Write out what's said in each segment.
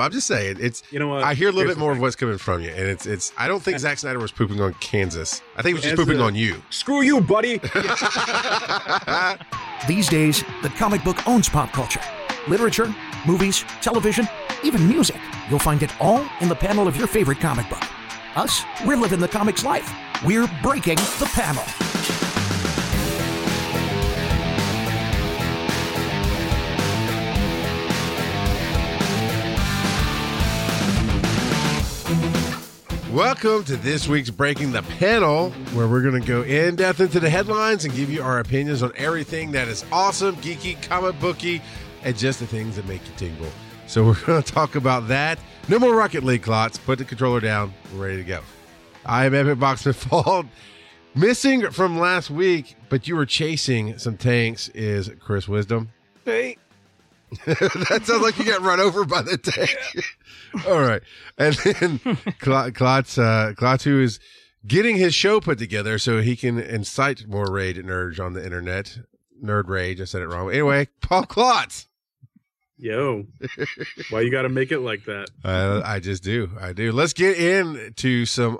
But I'm just saying, it's You know what? I hear a little Here's bit more the of what's coming from you, and it's it's. I don't think Zack Snyder was pooping on Kansas. I think he was just As pooping a- on you. Screw you, buddy. These days, the comic book owns pop culture. Literature, movies, television, even music. You'll find it all in the panel of your favorite comic book. Us, we're living the comics life. We're breaking the panel. Welcome to this week's Breaking the Panel, where we're going to go in depth into the headlines and give you our opinions on everything that is awesome, geeky, comic booky, and just the things that make you tingle. So we're going to talk about that. No more Rocket League Klotz. Put the controller down. We're ready to go. I am Epic Boxman Fault. Missing from last week, but you were chasing some tanks, is Chris Wisdom. Hey, that sounds like you got run over by the tank. All right. And then Klotz, uh, Klotz, who is getting his show put together so he can incite more raid nerds on the internet. Nerd rage. I said it wrong. Anyway, Paul Klotz. Yo, why you got to make it like that? Uh, I just do. I do. Let's get into some,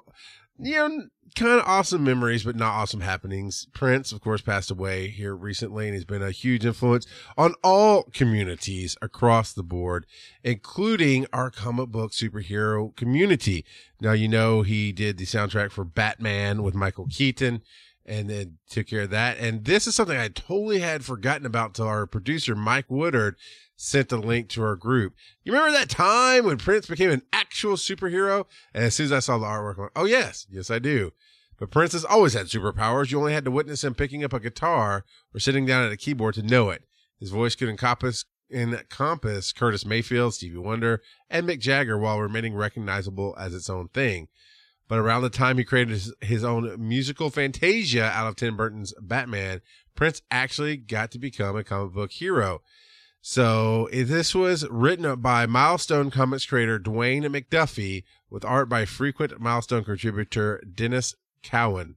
you know, kind of awesome memories, but not awesome happenings. Prince, of course, passed away here recently, and he's been a huge influence on all communities across the board, including our comic book superhero community. Now, you know, he did the soundtrack for Batman with Michael Keaton and then took care of that. And this is something I totally had forgotten about until our producer, Mike Woodard, sent a link to our group. You remember that time when Prince became an actual superhero? And as soon as I saw the artwork, I went, oh, yes, yes, I do. But Prince has always had superpowers. You only had to witness him picking up a guitar or sitting down at a keyboard to know it. His voice could encompass encompass Curtis Mayfield, Stevie Wonder, and Mick Jagger while remaining recognizable as its own thing. But around the time he created his, his own musical fantasia out of Tim Burton's Batman, Prince actually got to become a comic book hero. So eh, this was written up by Milestone Comics creator Dwayne McDuffie with art by frequent Milestone contributor Denys Cowan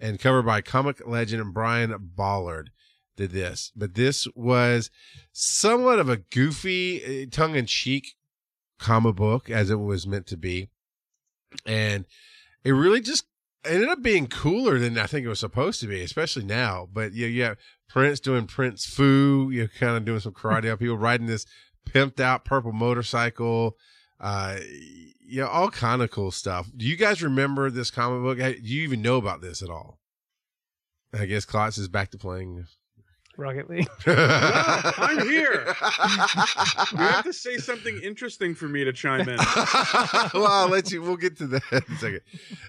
and covered by comic legend Brian Bolland did this. But this was somewhat of a goofy, tongue in cheek comic book as it was meant to be. And it really just ended up being cooler than I think it was supposed to be, especially now. But you have Prince doing Prince Foo, you're kind of doing some karate, people riding this pimped out purple motorcycle, uh, know, all kind of cool stuff. Do you guys remember this comic book? Do you even know about this at all? I guess Klotz is back to playing. Rocket League. I'm here. You have to say something interesting for me to chime in. well, I'll let you. We'll get to that in a second.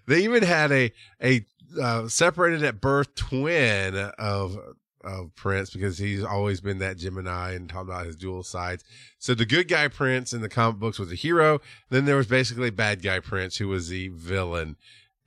They even had a a uh, separated at birth twin of of Prince because he's always been that Gemini and talked about his dual sides. So the good guy Prince in the comic books was a hero. Then there was basically bad guy Prince who was the villain.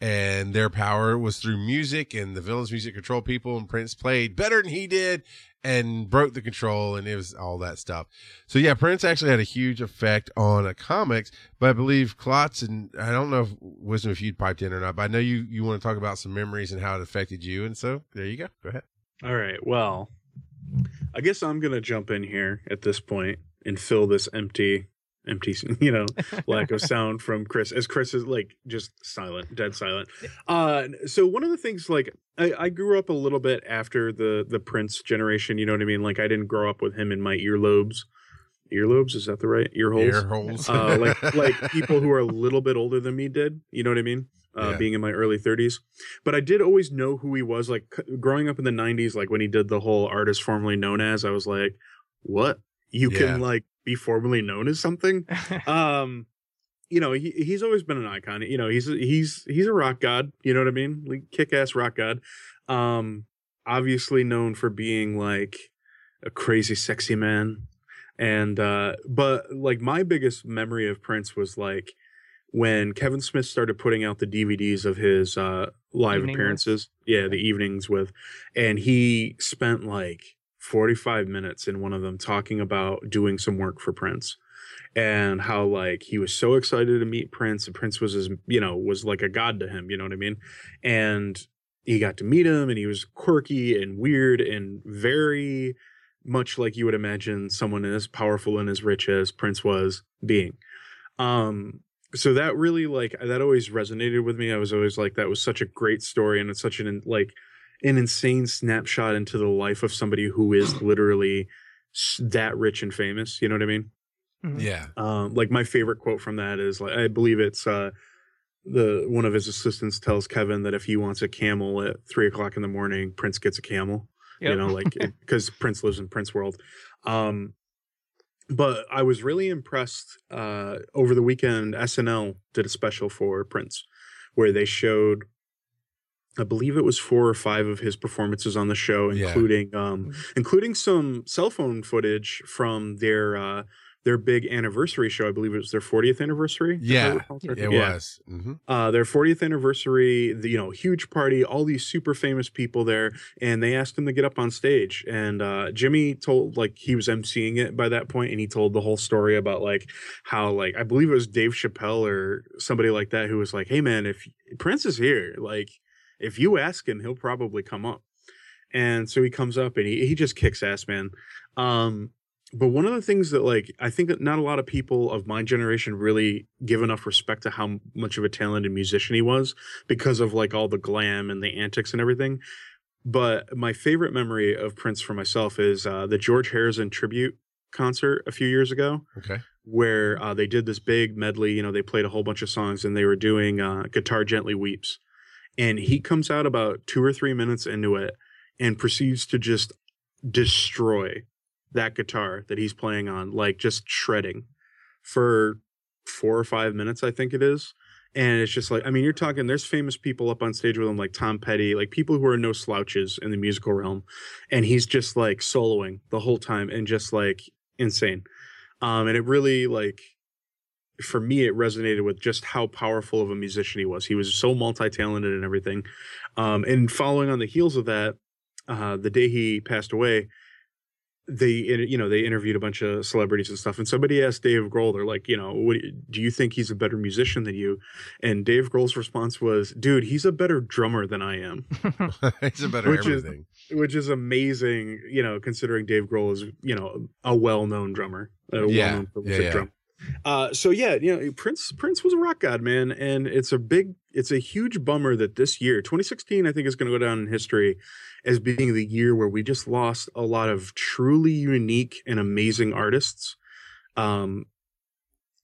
And their power was through music, and the villain's music control people. And Prince played better than he did, and broke the control, and it was all that stuff. So yeah, Prince actually had a huge effect on a comics, but I believe Klotz and I don't know if Wisdom if you'd piped in or not, but I know you you want to talk about some memories and how it affected you, and so there you go. Go ahead. All right. Well, I guess I'm gonna jump in here at this point and fill this empty, empty, you know, lack of sound from Chris, as Chris is like just silent, dead silent. Uh, so one of the things, like, I, I grew up a little bit after the the Prince generation. You know what I mean? Like, I didn't grow up with him in my earlobes. Earlobes is that the right ear holes? Ear holes. uh, like like people who are a little bit older than me did. You know what I mean? Uh, Yeah. Being in my early 30s, but I did always know who he was. Like c- growing up in the 90s, like when he did the whole artist formerly known as, I was like, "What? You Yeah. can like be formally known as something?" um, you know, he he's always been an icon. You know, he's he's he's a rock god. You know what I mean? Like kick ass rock god. Um, obviously known for being like a crazy sexy man and uh but like my biggest memory of prince was like when kevin smith started putting out the dvds of his uh live Evening with? appearances yeah the evenings with and he spent like 45 minutes in one of them talking about doing some work for prince and how like he was so excited to meet prince and prince was his you know was like a god to him you know what i mean and he got to meet him and he was quirky and weird and very much like you would imagine someone as powerful and as rich as Prince was being. Um, so that really like that always resonated with me. I was always like, that was such a great story, and it's such an like an insane snapshot into the life of somebody who is literally that rich and famous. You know what I mean? Mm-hmm. Yeah. Um, like my favorite quote from that is like I believe it's uh the one of his assistants tells Kevin that if he wants a camel at three o'clock in the morning, Prince gets a camel. Yep. You know, like because Prince lives in Prince World. Um, but I was really impressed. Uh, over the weekend, SNL did a special for Prince, where they showed, I believe it was four or five of his performances on the show, including yeah. um, mm-hmm. including some cell phone footage from their uh, their big anniversary show. I believe it was their 40th anniversary. Yeah, it yeah. was. Mm-hmm. Uh, their 40th anniversary. The, you know, huge party. All these super famous people there, and they asked him to get up on stage. And uh, Jimmy told like he was emceeing it by that point, and he told the whole story about like how like I believe it was Dave Chappelle or somebody like that who was like, "Hey man, if Prince is here, like if you ask him, he'll probably come up." And so he comes up and he, he just kicks ass, man. Um, but one of the things that like i think that not a lot of people of my generation really give enough respect to how much of a talented musician he was because of like all the glam and the antics and everything but my favorite memory of prince for myself is uh, the george harrison tribute concert a few years ago okay where uh, they did this big medley you know they played a whole bunch of songs and they were doing uh, guitar gently weeps and he comes out about two or three minutes into it and proceeds to just destroy that guitar that he's playing on, like just shredding for four or five minutes, I think it is. And it's just like, I mean, you're talking, there's famous people up on stage with him, like Tom Petty, like people who are no slouches in the musical realm. And he's just like soloing the whole time and just like insane. Um, and it really, like, for me, it resonated with just how powerful of a musician he was. He was so multi talented and everything. Um, and following on the heels of that, uh, the day he passed away, they you know they interviewed a bunch of celebrities and stuff and somebody asked dave grohl they're like you know what, do you think he's a better musician than you and dave grohl's response was dude he's a better drummer than i am he's a better which everything is, which is amazing you know considering dave grohl is you know a well-known drummer a yeah, well-known yeah, yeah. drummer uh, so yeah, you know, Prince Prince was a rock god, man, and it's a big, it's a huge bummer that this year, 2016, I think is going to go down in history as being the year where we just lost a lot of truly unique and amazing artists. Um,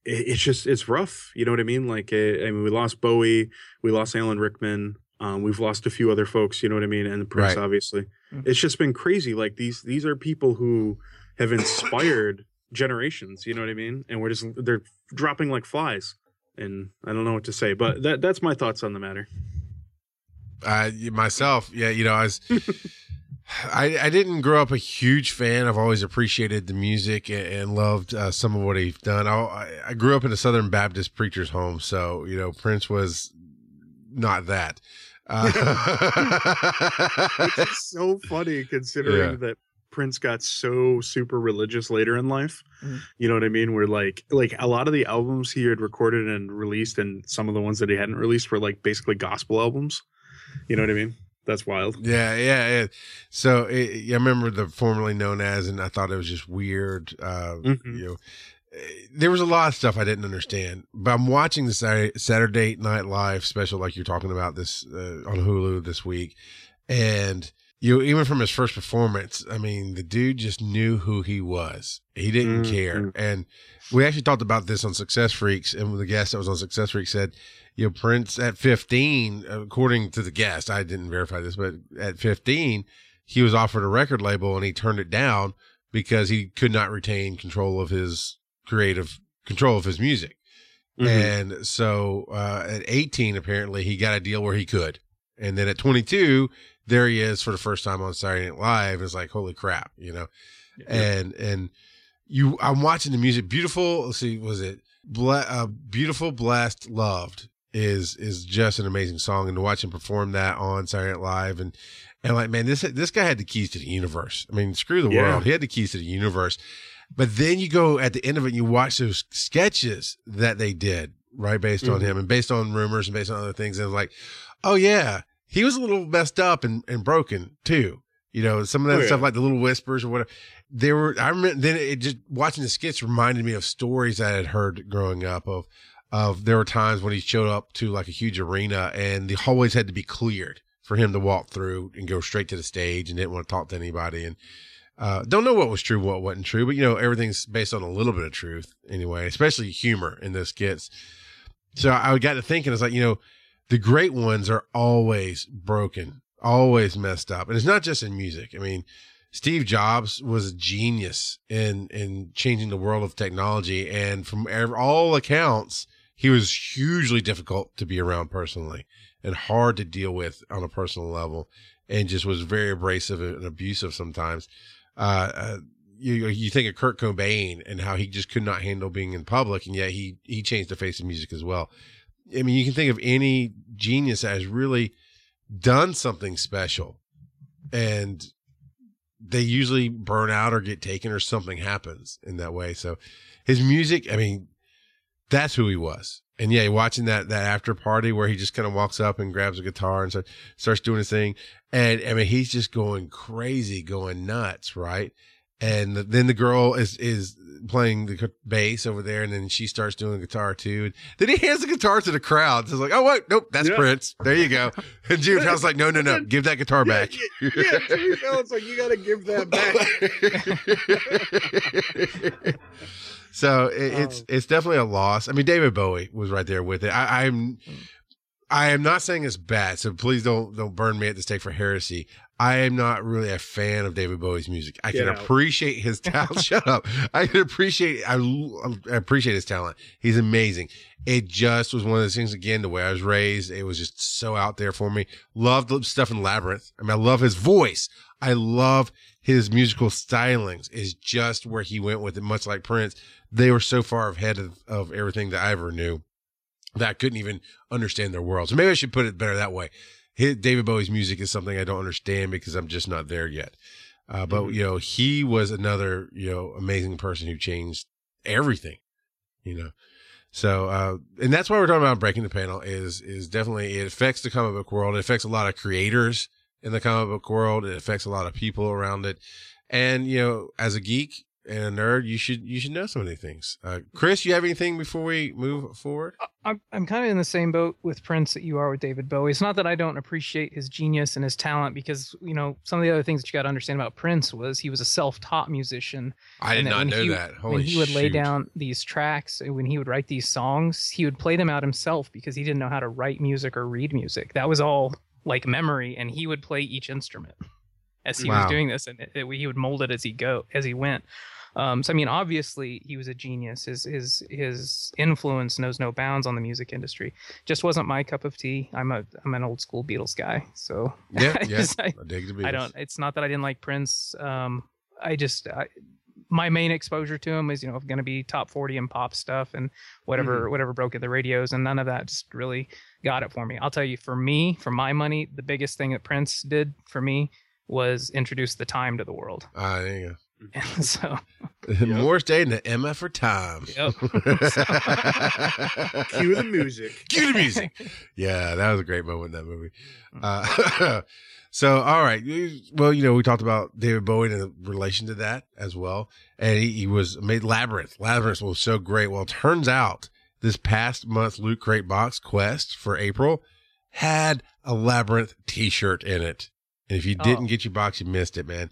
it, it's just it's rough, you know what I mean? Like, it, I mean, we lost Bowie, we lost Alan Rickman, um, we've lost a few other folks, you know what I mean, and Prince, right. obviously. Mm-hmm. It's just been crazy. Like these these are people who have inspired generations you know what i mean and we're just they're dropping like flies and i don't know what to say but that that's my thoughts on the matter uh myself yeah you know i was I, I didn't grow up a huge fan. I've always appreciated the music and, and loved uh, some of what he's done. I, I grew up in a Southern Baptist preacher's home, so you know Prince was not that. Uh, Which is so funny considering yeah. that Prince got so super religious later in life. Mm-hmm. You know what I mean? Where like like a lot of the albums he had recorded and released, and some of the ones that he hadn't released were like basically gospel albums. You know what I mean? That's wild. Yeah, yeah, yeah. So it, I remember the formerly known as, and I thought it was just weird. Uh, mm-hmm. You know, there was a lot of stuff I didn't understand. But I'm watching the Saturday, Saturday Night Live special, like you're talking about this uh, on Hulu this week, and you even from his first performance, I mean, the dude just knew who he was. He didn't mm-hmm. care. And we actually talked about this on Success Freaks, and the guest that was on Success Freaks said, you know, Prince at 15, according to the guest, I didn't verify this, but at 15, he was offered a record label and he turned it down because he could not retain control of his creative control of his music. Mm-hmm. And so uh, at 18, apparently, he got a deal where he could. And then at 22, there he is for the first time on Saturday Night Live. It's like, holy crap, you know? Yeah. And, and you, I'm watching the music. Beautiful. Let's see, was it uh, Beautiful, Blessed, Loved is, is just an amazing song. And to watch him perform that on Saturday Night Live and, and like, man, this, this guy had the keys to the universe. I mean, screw the yeah. world. He had the keys to the universe. But then you go at the end of it, and you watch those sketches that they did, right? Based mm-hmm. on him and based on rumors and based on other things. And like, oh yeah, he was a little messed up and, and broken too. You know, some of that Oh, yeah. stuff like the little whispers or whatever. There were, I remember then it just watching the skits reminded me of stories I had heard growing up of, of there were times when he showed up to like a huge arena and the hallways had to be cleared for him to walk through and go straight to the stage and didn't want to talk to anybody. And, uh, don't know what was true, what wasn't true, but you know, everything's based on a little bit of truth anyway, especially humor in those skits. So I got to thinking, it's like, you know, the great ones are always broken, always messed up. And it's not just in music. I mean, Steve Jobs was a genius in, in changing the world of technology. And from all accounts, he was hugely difficult to be around personally and hard to deal with on a personal level and just was very abrasive and abusive sometimes. Uh, uh, you you think of Kurt Cobain and how he just could not handle being in public, and yet he he changed the face of music as well. I mean, you can think of any genius that has really done something special, and they usually burn out or get taken or something happens in that way. So his music, I mean, that's who he was. And yeah, watching that that after party where he just kind of walks up and grabs a guitar and start, starts doing his thing, and I mean he's just going crazy, going nuts, right? And then the girl is is playing the bass over there, and then she starts doing guitar too. And then he hands the guitar to the crowd. So it's like, oh wait, nope, that's Yeah. Prince. There you go. And Jimmy Fallon's like, no, no, no, give that guitar Yeah, back. yeah, yeah, Jimmy Fallon's like, you got to give that back. so it, it's Oh. it's definitely a loss. I mean, David Bowie was right there with it. I, I'm I am not saying it's bad, so please don't don't burn me at the stake for heresy. I am not really a fan of David Bowie's music. I Get can out. appreciate his talent. Shut up. I can appreciate I, I appreciate his talent. He's amazing. It just was one of those things again, the way I was raised, it was just so out there for me. Loved the stuff in Labyrinth. I mean, I love his voice. I love his musical stylings is just where he went with it, much like Prince. They were so far ahead of, of everything that I ever knew that couldn't even understand their world. So maybe I should put it better that way. David Bowie's music is something I don't understand because I'm just not there yet. Uh, but Mhm. you know, he was another, you know, amazing person who changed everything, you know. So, uh, and that's why we're talking about breaking the panel is, is definitely, it affects the comic book world. It affects a lot of creators in the comic book world. It affects a lot of people around it. And, you know, as a geek and a nerd, you should, you should know some of these things. Uh, Chris, you have anything before we move forward? I'm I'm kind of in the same boat with Prince that you are with David Bowie. It's not that I don't appreciate his genius and his talent because you know some of the other things that you got to understand about Prince was he was a self-taught musician. I did not know he- that. Holy when he would lay down these tracks, when he would write these songs, he would play them out himself because he didn't know how to write music or read music. That was all like memory, and he would play each instrument as he Wow. was doing this, and it, it- he would mold it as he go as he went. Um, so I mean, obviously he was a genius. His his his influence knows no bounds on the music industry. Just wasn't my cup of tea. I'm a I'm an old school Beatles guy, so Yeah, I yeah. I- I dig the Beatles. I don't. It's not that I didn't like Prince. Um, I just I, my main exposure to him is you know going to be top forty and pop stuff and whatever whatever broke at the radios, and none of that just really got it for me. I'll tell you, for me, for my money, the biggest thing that Prince did for me was introduce the time to the world. Ah, there you And so go. Morris Day and the MF for time. Yep. Cue the music. Cue the music. Yeah, that was a great moment in that movie. Uh, so, all right. Well, you know, we talked about David Bowie in relation to that as well. And he, he was made Labyrinth. Labyrinth was so great. Well, it turns out this past month Loot Crate Box Quest for April had a Labyrinth t-shirt in it. And if you Oh. didn't get your box, you missed it, man.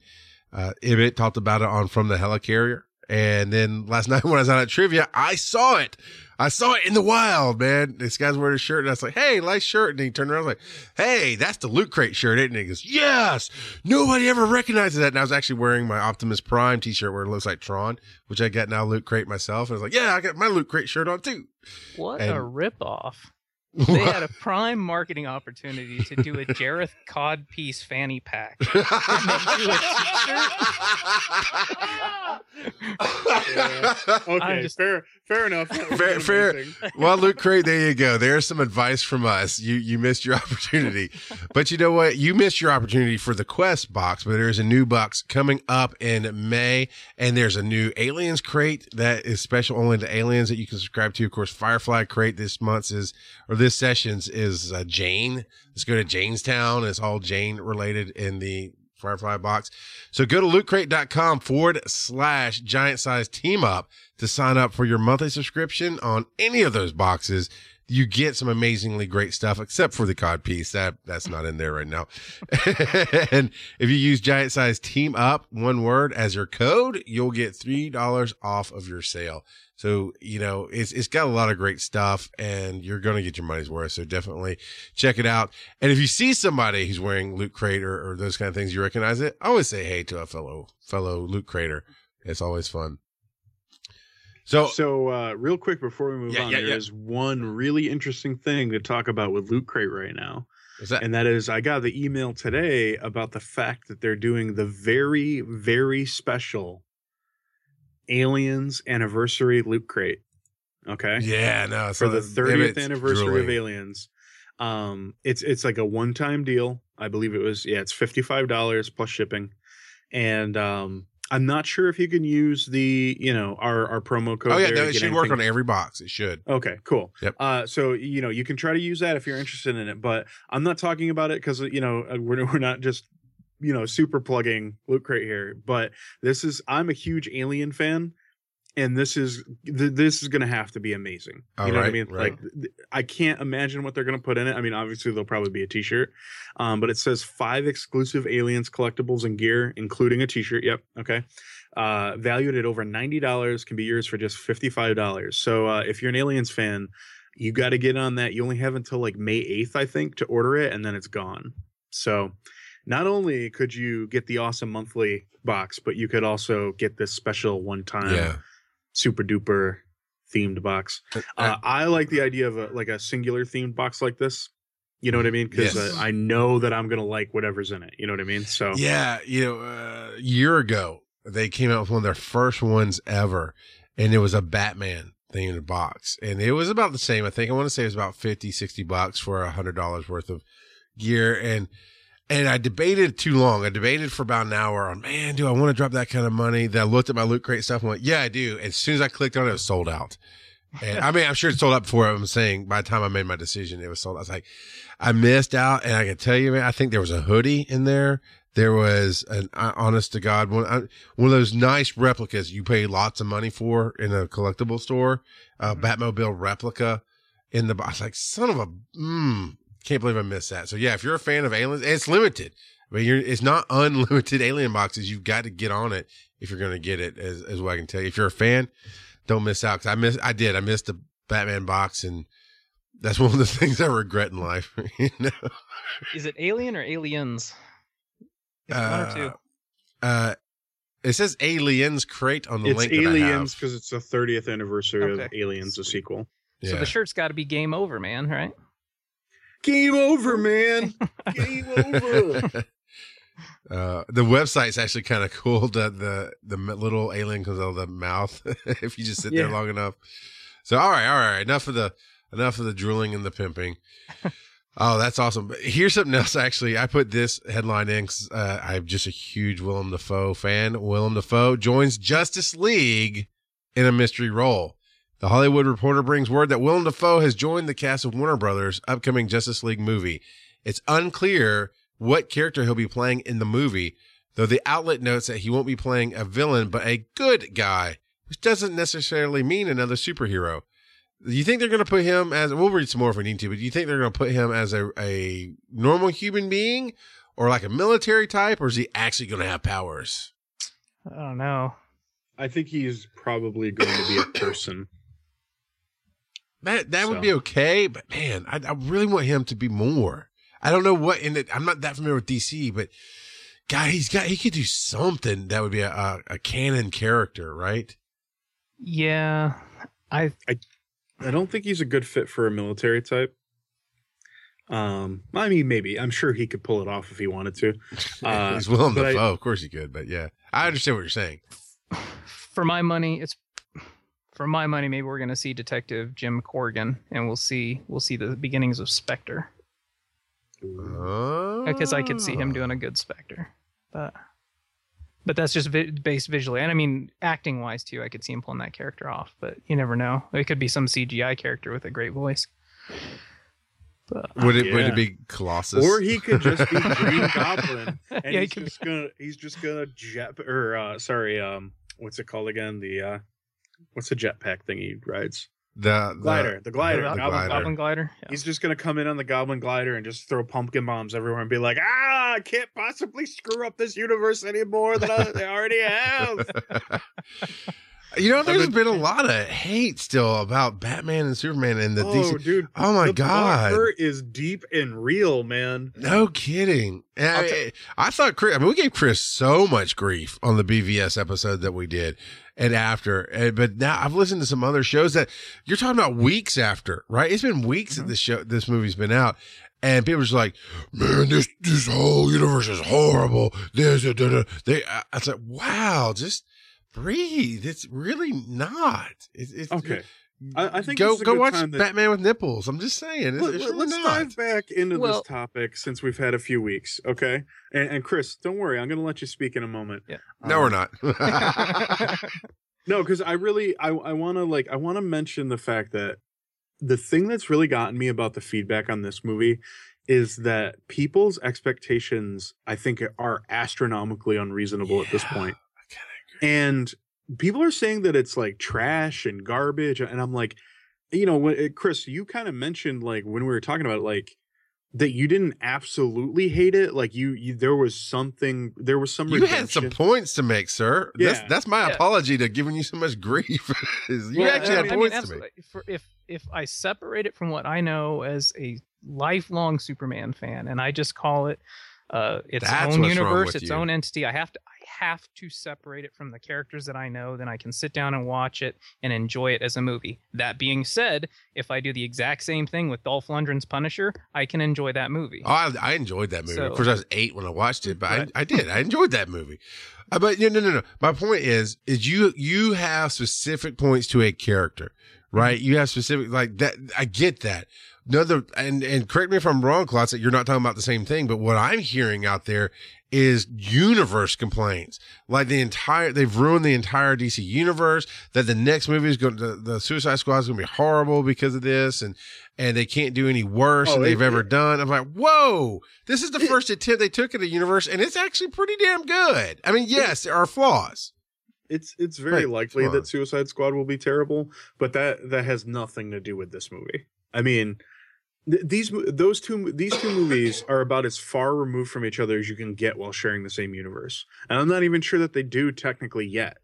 Uh, talked about it on From the Helicarrier. And then last night when I was out at trivia, I saw it. I saw it in the wild, man. This guy's wearing a shirt, and I was like, "Hey, nice shirt." And he turned around, like, "Hey, that's the Loot Crate shirt, isn't it?" And he goes, "Yes." Nobody ever recognizes that. And I was actually wearing my Optimus Prime T-shirt where it looks like Tron, which I got now Loot Crate myself. And I was like, "Yeah, I got my Loot Crate shirt on too." what And- a ripoff! They had a prime marketing opportunity to do a Jareth Codpiece fanny pack. Okay, I'm just- fair, fair enough. Fair- fair. well, Loot Crate, there you go. There's some advice from us. You you missed your opportunity, but you know what? You missed your opportunity for the Quest box. But there's a new box coming up in May, and there's a new Aliens crate that is special only to Aliens that you can subscribe to. Of course, Firefly crate this month is or this session's is uh, Jayne. Let's go to Jaynestown. It's all Jayne related in the Firefly box. So go to lootcrate.com forward slash giant size team up to sign up for your monthly subscription on any of those boxes. You get some amazingly great stuff, except for the cod piece. That that's not in there right now. and if you use giant size team up, one word as your code, you'll get three dollars off of your sale. So, you know, it's, it's got a lot of great stuff and you're to get your money's worth. So definitely check it out. And if you see somebody who's wearing Loot Crate or, or those kind of things, you recognize it, always say hey to a fellow, fellow Loot Crater. It's always fun. So, so uh, real quick before we move Yeah, on, yeah, there yeah. is one really interesting thing to talk about with Loot Crate right now. that, And that is, I got the email today about the fact that they're doing the very, very special Aliens anniversary Loot Crate. Okay. yeah, no, For the 30th it's anniversary of. Aliens. Um, it's it's like a one time deal. I believe it was yeah, it's fifty five dollars plus shipping, and um, I'm not sure if you can use the you know our our promo code. Oh yeah, no, it should work on every box. It should. Okay, cool. Yep. Uh, so you know you can try to use that if you're interested in it, but I'm not talking about it because you know uh, we're we're not just you know super plugging Loot Crate here, but this is I'm a huge Alien fan, and this is th- this is gonna have to be amazing. You know what I right, mean? right. Like th- I can't imagine what they're gonna put in it. I mean, obviously there'll probably be a T-shirt, um, but it says five exclusive Aliens collectibles and gear, including a T-shirt. Yep. Okay. Uh, valued at over ninety dollars, can be yours for just fifty five dollars. So uh, if you're an Aliens fan, you got to get on that. You only have until like May eighth, I think, to order it, and then it's gone. So not only could you get the awesome monthly box, but you could also get this special one time yeah. Super duper themed box. Uh, I like the idea of a like a singular themed box like this. You know what I mean? Because Yes. uh, I know that I'm gonna like whatever's in it. You know what I mean? So Yeah, you know, uh, a year ago they came out with one of their first ones ever, and it was a Batman themed box, and it was about the same. I think I want to say it was about 50, 60 bucks for a hundred dollars worth of gear, and and I debated too long. I debated for about an hour on, man, do I want to drop that kind of money? Then I looked at my loot crate stuff and went, yeah, I do. And as soon as I clicked on it, it was sold out. And I mean, I'm sure it sold out before I'm saying by the time I made my decision, it was sold. I was like, I missed out. And I can tell you, man, I think there was a hoodie in there. There was an uh, honest to God one, uh, one of those nice replicas you pay lots of money for in a collectible store, uh, Mhm. Batmobile replica in the box. Like, son of a, mm, can't believe I missed that. So yeah, if you're a fan of aliens, it's limited. I mean, you're, it's not unlimited alien boxes. You've got to get on it if you're going to get it, as, as what I can tell you. If you're a fan, don't miss out. Cause I missed, I did, I missed the Batman box and that's one of the things I regret in life. you know? Is it Alien or Aliens? Is it one or two? Uh, it says aliens crate on the it's link that I Aliens because it's the 30th anniversary of Okay. Aliens, a sequel. So the shirt's got to be game over, man, right? Game over, man. Game over. Uh, the website's actually kind of cool. The the the little alien comes out of the mouth if you just sit there long enough. So all right, all right, enough of the enough of the drooling and the pimping. oh, that's awesome. But here's something else. Actually, I put this headline in because uh, I'm just a huge Willem Dafoe fan. Willem Dafoe joins Justice League in a mystery role. The Hollywood Reporter brings word that Willem Dafoe has joined the cast of Warner Brothers' upcoming Justice League movie. It's unclear what character he'll be playing in the movie, though the outlet notes that he won't be playing a villain, but a good guy, which doesn't necessarily mean another superhero. Do you think they're going to put him as, we'll read some more if we need to, but do you think they're going to put him as a, a normal human being or like a military type, or is he actually going to have powers? I don't know. I think he's probably going to be a person. That, that would be okay, but man, I, I really want him to be more. I don't know what in it. I'm not that familiar with DC, but guy, he's got, he could do something that would be a, a, a canon character, right? Yeah, I I I don't think he's a good fit for a military type. Um, I mean, maybe. I'm sure he could pull it off if he wanted to. Uh, he's willing to. I- Dafoe. Of course he could, but yeah, I understand what you're saying. for my money, it's for my money. Maybe we're gonna see Detective Jim Corrigan, and we'll see we'll see the beginnings of Spectre because I could see him doing a good Spectre, but but that's just vi- based visually, and I mean acting wise too. I could see him pulling that character off, but you never know. It could be some CGI character with a great voice. Would it would it be Colossus? Or he could just be Green Goblin, and Yeah, he he's could just gonna he's just gonna jet or uh, sorry, um, what's it called again? The uh, what's the jetpack thing he rides? the, the Glider, the glider, the Goblin glider. Goblin glider. Yeah. He's just gonna come in on the Goblin glider and just throw pumpkin bombs everywhere and be like, ah, I can't possibly screw up this universe anymore than I, they already have. You know, there's I've been a lot of hate still about Batman and Superman and the oh, DC. dude. Oh my God. the god! hurt is deep and real, man. No kidding. I, thought Chris. I mean, we gave Chris so much grief on the BVS episode that we did, and after. And, but now I've listened to some other shows that you're talking about weeks after, right? It's been weeks that mm-hmm. this show, this movie's been out, and people are just like, "Man, this this whole universe is horrible." This, da, da." they. I, I was like, "Wow, just breathe. It's really not." It's, it's Okay. I, I think go this is a go watch that- Batman with nipples. I'm just saying. It's, Let, it's us not. dive back into Well- this topic since we've had a few weeks, okay? And, and Chris, don't worry, I'm going to let you speak in a moment. Yeah. No, Um, we're not. No, because I really, I, I want to like, I want to mention the fact that the thing that's really gotten me about the feedback on this movie is that people's expectations, I think, are astronomically unreasonable at this point. I kinda agree. and people are saying that it's like trash and garbage and i'm like you know when, uh, chris you kind of mentioned like when we were talking about it like that you didn't absolutely hate it like you, you there was something there was some You had some points to make, sir. That's Yeah. that's my Yeah. apology to giving you so much grief. you Well, actually I had mean- I mean, points to make. For, if if I separate it from what I know as a lifelong Superman fan, and I just call it uh, its That's own universe, its you. own entity, I have to I have to separate it from the characters that I know. Then I can sit down and watch it and enjoy it as a movie. That being said, if I do the exact same thing with Dolph Lundgren's Punisher, I can enjoy that movie. Oh, I, I enjoyed that movie. So- of course, I was eight when I watched it, but Right. I, I did. I enjoyed that movie. Uh, but no, no, no, no. My point is, is you you have specific points to a character, right? You have specific like that. I get that. Another and and correct me if I'm wrong, Klotz. You're not talking about the same thing, but what I'm hearing out there is universe complaints. Like the entire, they've ruined the entire DC universe. That the next movie is going, to, the Suicide Squad is going to be horrible because of this, and and they can't do any worse Oh, than they've it- ever done. I'm like, whoa, this is the first attempt they took at a universe, and it's actually pretty damn good. I mean, yes, there are flaws. it's it's very Right, likely that suicide squad will be terrible but that that has nothing to do with this movie i mean th- these those two these two movies are about as far removed from each other as you can get while sharing the same universe and i'm not even sure that they do technically yet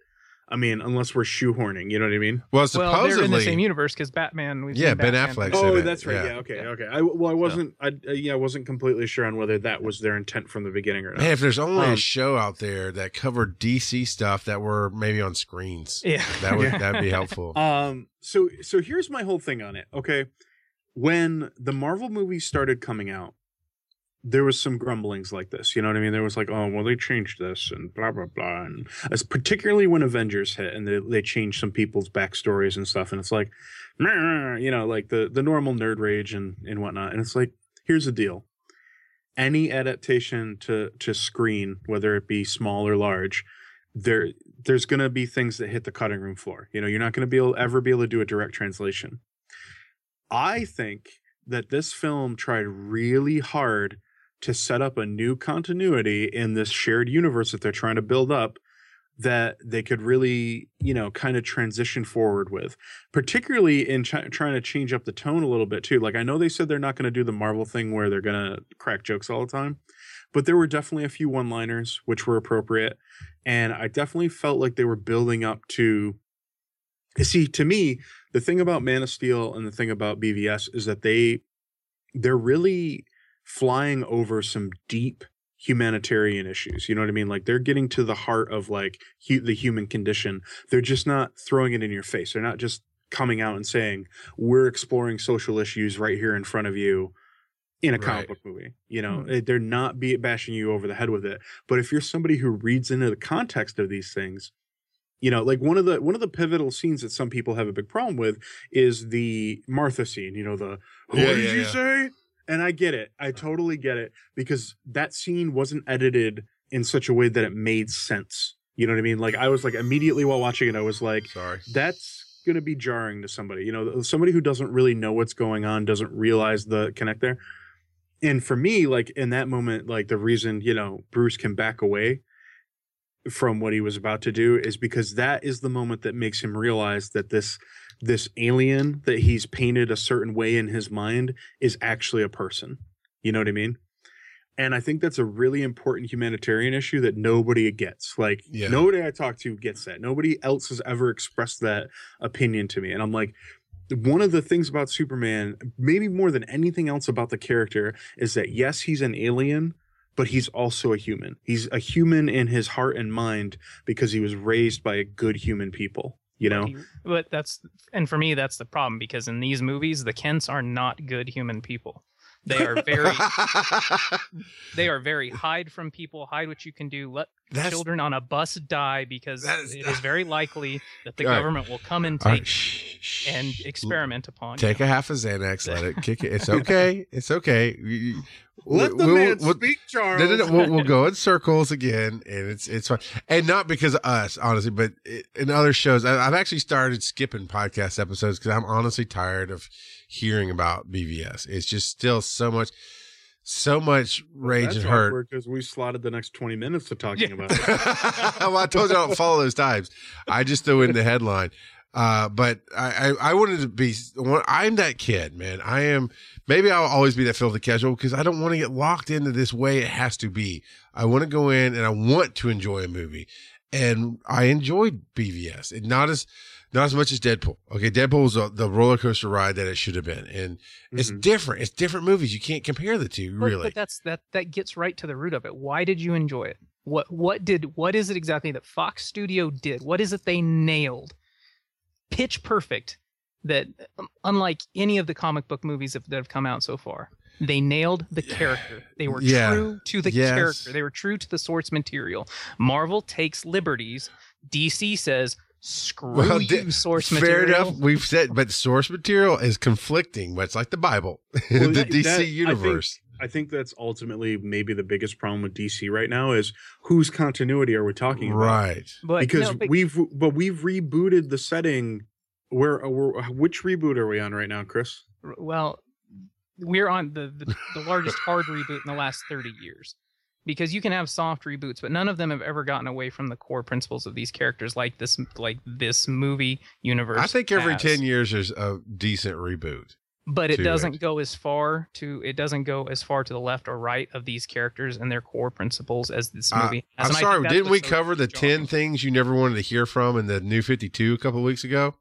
i mean unless we're shoehorning you know what i mean Well, well, supposedly, they're in the same universe because Batman. We've Yeah, seen Ben Batman Affleck oh it, that's right yeah. yeah, okay Yeah. okay I, well i wasn't I, uh, yeah i wasn't completely sure on whether that was their intent from the beginning or not man, if there's only a Um, show out there that covered DC stuff that were maybe on screens, Yeah. that would Yeah. that'd be helpful. Um. So so here's my whole thing on it. Okay, when the Marvel movies started coming out, there was some grumblings like this. You know what I mean? There was like, oh, well, they changed this and blah blah blah, and as particularly when Avengers hit and they they changed some people's backstories and stuff, and it's like, you know, like the the normal nerd rage and and whatnot. And it's like, here's the deal. Any adaptation to to screen, whether it be small or large, there there's to be things that hit the cutting room floor. You know, you're not to be able ever be able to do a direct translation. I think that this film tried really hard to set up a new continuity in this shared universe that they're trying to build up that they could really, you know, kind of transition forward with, particularly in ch- trying to change up the tone a little bit too. Like I know they said they're not going to do the Marvel thing where they're going to crack jokes all the time, but there were definitely a few one-liners which were appropriate and I definitely felt like they were building up to. See, to me, the thing about Man of Steel and the thing about BVS is that they they're really flying over some deep humanitarian issues. You know what I mean? Like they're getting to the heart of like hu- the human condition. They're just not throwing it in your face. They're not just coming out and saying we're exploring social issues right here in front of you in a comic Right. book movie. You know, Eh, they're not be bashing you over the head with it. But if you're somebody who reads into the context of these things, you know, like one of the one of the pivotal scenes that some people have a big problem with is the Martha scene. You know, the what Yeah, did yeah, you yeah. say? And I get it. I totally get it because that scene wasn't edited in such a way that it made sense. You know what I mean? Like I was like immediately while watching it, I was like, Sorry. that's going to be jarring to somebody. You know, somebody who doesn't really know what's going on, doesn't realize the connect there. And for me, like in that moment, like the reason you know Bruce can back away from what he was about to do is because that is the moment that makes him realize that this this alien that he's painted a certain way in his mind is actually a person. You know what I mean? And I think that's a really important humanitarian issue that nobody gets. Like Yeah. nobody I talk to gets that. Nobody else has ever expressed that opinion to me. And I'm like, one of the things about Superman, maybe more than anything else about the character, is that yes, he's an alien, but he's also a human. He's a human in his heart and mind because he was raised by a good human people. You know? But, he- but that's and for me that's the problem because in these movies the Kents are not good human people. They are very they are very hide from people, hide what you can do, let That's children on a bus die because That is- it is very likely that the All right. government will come and take right, shh, shh, and experiment upon Take you. a half of Xanax, let it kick it. It's okay. It's okay. You- you- Let the we'll- man we'll- speak, Charles. No, no, no. We'll, we'll go in circles again, and it's it's fine. And not because of us, honestly, but it, in other shows, I, I've actually started skipping podcast episodes because I'm honestly tired of hearing about BVS. It's just still so much, so much rage That's and hurt. because we slotted the next 20 minutes to talking Yeah. about it. well, I told you I don't follow those times. I just throw in the headline. Uh, but I, I, I wanted to be, I'm that kid, man. I am, maybe I'll always be that filthy casual because I don't want to get locked into this way it has to be. I want to go in and I want to enjoy a movie. And I enjoyed BVS and not as, not as much as Deadpool. Okay. Deadpool was a, the roller coaster ride that it should have been. And it's Mhm. different. It's different movies. You can't compare the two, really. But that's that that gets right to the root of it. Why did you enjoy it? What what did what is it exactly that Fox Studio did? What is it they nailed? Pitch perfect. That um, unlike any of the comic book movies that that have come out so far, they nailed the character. They were Yeah. true to the Yes. character. They were true to the source material. Marvel takes liberties. DC says, "Screw Well, you, di- source Fair material." enough. We've said, but source material is conflicting, much like the Bible, Well, the that- DC that- I think- universe. I think that's ultimately maybe the biggest problem with DC right now is whose continuity are we talking about? Right. But because no, but- we've but we've rebooted the setting. Where, where which reboot are we on right now, Chris? Well we're on the, the, the largest hard reboot in the last 30 years because you can have soft reboots but none of them have ever gotten away from the core principles of these characters like this like this movie universe I think every has. 10 years there's a decent reboot. but it doesn't it. go as far to it doesn't go as far to the left or right of these characters and their core principles as this Uh, movie has. I'm sorry, didn't we so cover the 10 things you never wanted to hear from in the new 52 a couple of weeks ago?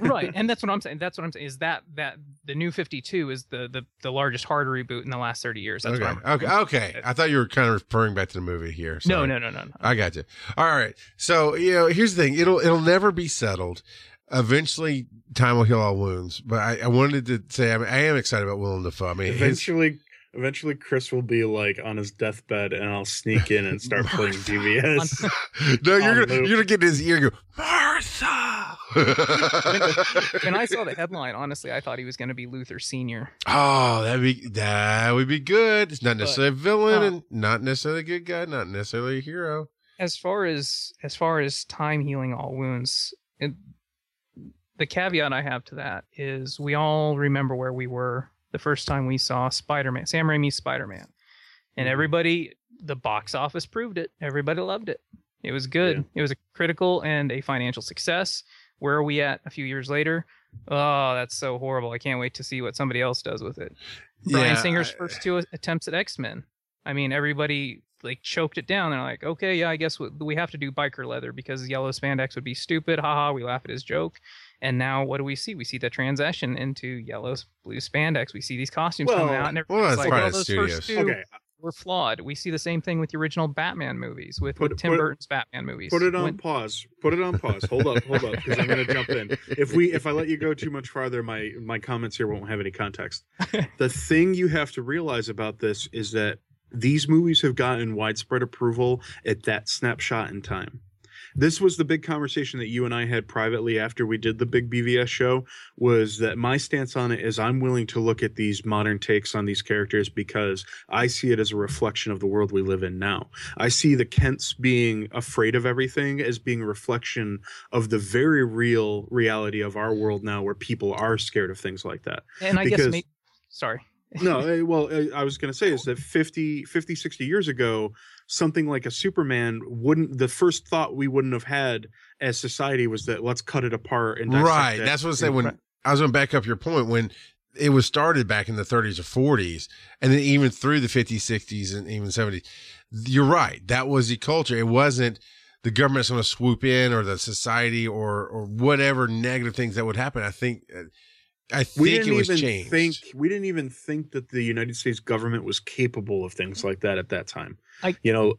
Right and that's what i'm saying that's what i'm saying is that that the new 52 is the the, the largest hard reboot in the last 30 years that's okay. what I'm okay. Okay. I thought you were kind of referring back to the movie here. no no no no no I got you. All right. So, you know, here's the thing. It'll, it'll never be settled. Eventually time will heal all wounds, but I, I wanted to say, I, mean, I am excited about Willem Dafoe. I mean, his, Eventually, eventually, Chris will be like on his deathbed, and I'll sneak in and start playing DVS. no, you're gonna, you're gonna get in his ear and go, Martha. when I saw the headline, honestly, I thought he was going to be Luthor Senior. oh, that'd be that would be good. It's not But, necessarily a villain uh, and not necessarily a good guy, not necessarily a hero. As far as as far as time healing all wounds, it, the caveat I have to that is we all remember where we were the first time we saw Spider-Man, Sam Raimi's Spider-Man, and Mhm. everybody, the box office proved it. Everybody loved it. It was good. It was a critical and a financial success. Where are we at a few years later? Oh, that's so horrible. I can't wait to see what somebody else does with it. Bryan Singer's I- uh, first two attempts at X Men. I mean, everybody like choked it down. They're like, okay, yeah, I guess we, we have to do biker leather because yellow spandex would be stupid. Haha, we laugh at his joke. And now what do we see? We see the transition into yellow, blue spandex. We see these costumes Well- coming out, and well, everybody's that's like, part well, oh, those studios. first two Okay, were flawed. We see the same thing with the original Batman movies, with, Put- with Tim put- Burton's Batman movies. put it on When- pause. Put it on pause. Hold up, hold up, because I'm going to jump in. If we, if I let you go too much farther, my my comments here won't have any context. the thing you have to realize about this is that these movies have gotten widespread approval at that snapshot in time. This was the big conversation that you and I had privately after we did the big BVS show was that my stance on it is I'm willing to look at these modern takes on these characters because I see it as a reflection of the world we live in now. I see the Kents being afraid of everything as being a reflection of the very real reality of our world now where people are scared of things like that. And I Because- guess, may- sorry. No eh, well eh, i was going to say is that 50 50 60 years ago something like a superman wouldn't the first thought we wouldn't have had as society was that let's cut it apart and right. That's what I said when I was going to back up your point when it was started back in the 30s or 40s, and then even through the 50s, 60s, and even 70s. You're right. That was the culture. It wasn't the government's going to swoop in or the society or or whatever negative things that would happen. I think uh, I we think it didn't was even changed. think we didn't even think that the united states government was capable of things like that at that time I- you know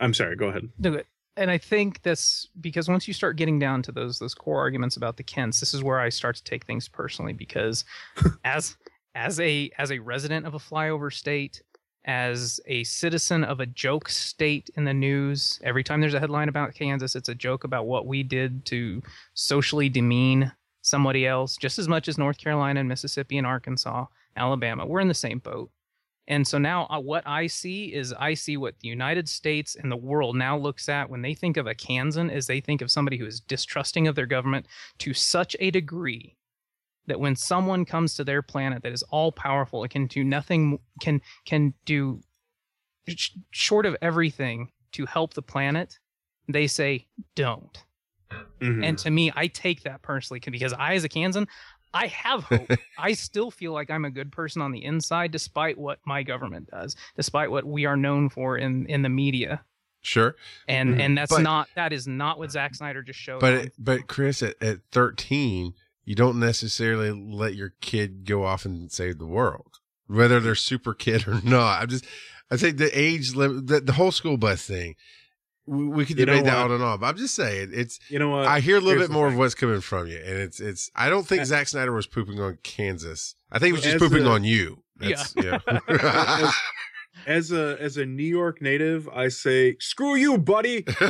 i'm sorry go ahead No, and I think that's because once you start getting down to those those core arguments about the Kents, this is where I start to take things personally because as as a as a resident of a flyover state, as a citizen of a joke state in the news, every time there's a headline about Kansas, it's a joke about what we did to socially demean somebody else, just as much as North Carolina and Mississippi and Arkansas, Alabama. We're in the same boat. And so now uh, what I see is I see what the United States and the world now looks at when they think of a Kansan is they think of somebody who is distrusting of their government to such a degree that when someone comes to their planet that is all powerful it can do nothing can can do sh- short of everything to help the planet, they say don't. Mhm. And to me, I take that personally because I, as a Kansan, I have hope. I still feel like I'm a good person on the inside, despite what my government does, despite what we are known for in in the media. Sure. And Mhm. and that's But- not that is not what Zack Snyder just showed. But it, but Chris, at, at 13, you don't necessarily let your kid go off and save the world, whether they're super kid or not. I'm just, I think the age limit, the, the whole school bus thing, we, we could You know debate that on and off. But I'm just saying, it's. you know what I hear a little here's bit more of what's coming from you, and it's it's. I don't think Uh, Zack Snyder was pooping on Kansas. I think he was just As pooping a- on you. That's, yeah. as a as a new york native i say screw you buddy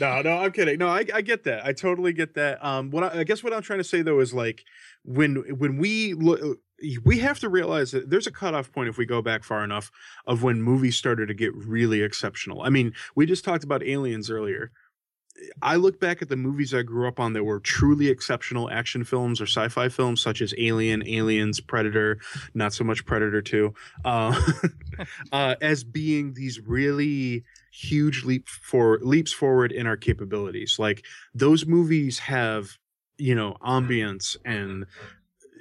no, no, I'm kidding. No, I, I get that. I totally get that. Um, what I, I guess what I'm trying to say though is like when when we look, we have to realize that there's a cutoff point if we go back far enough of when movies started to get really exceptional. I mean, we just talked about Aliens earlier. I look back at the movies I grew up on that were truly exceptional action films or sci-fi films, such as Alien, Aliens, Predator, not so much Predator Two, uh, uh, as being these really huge leap for leaps forward in our capabilities. Like those movies have, you know, ambience and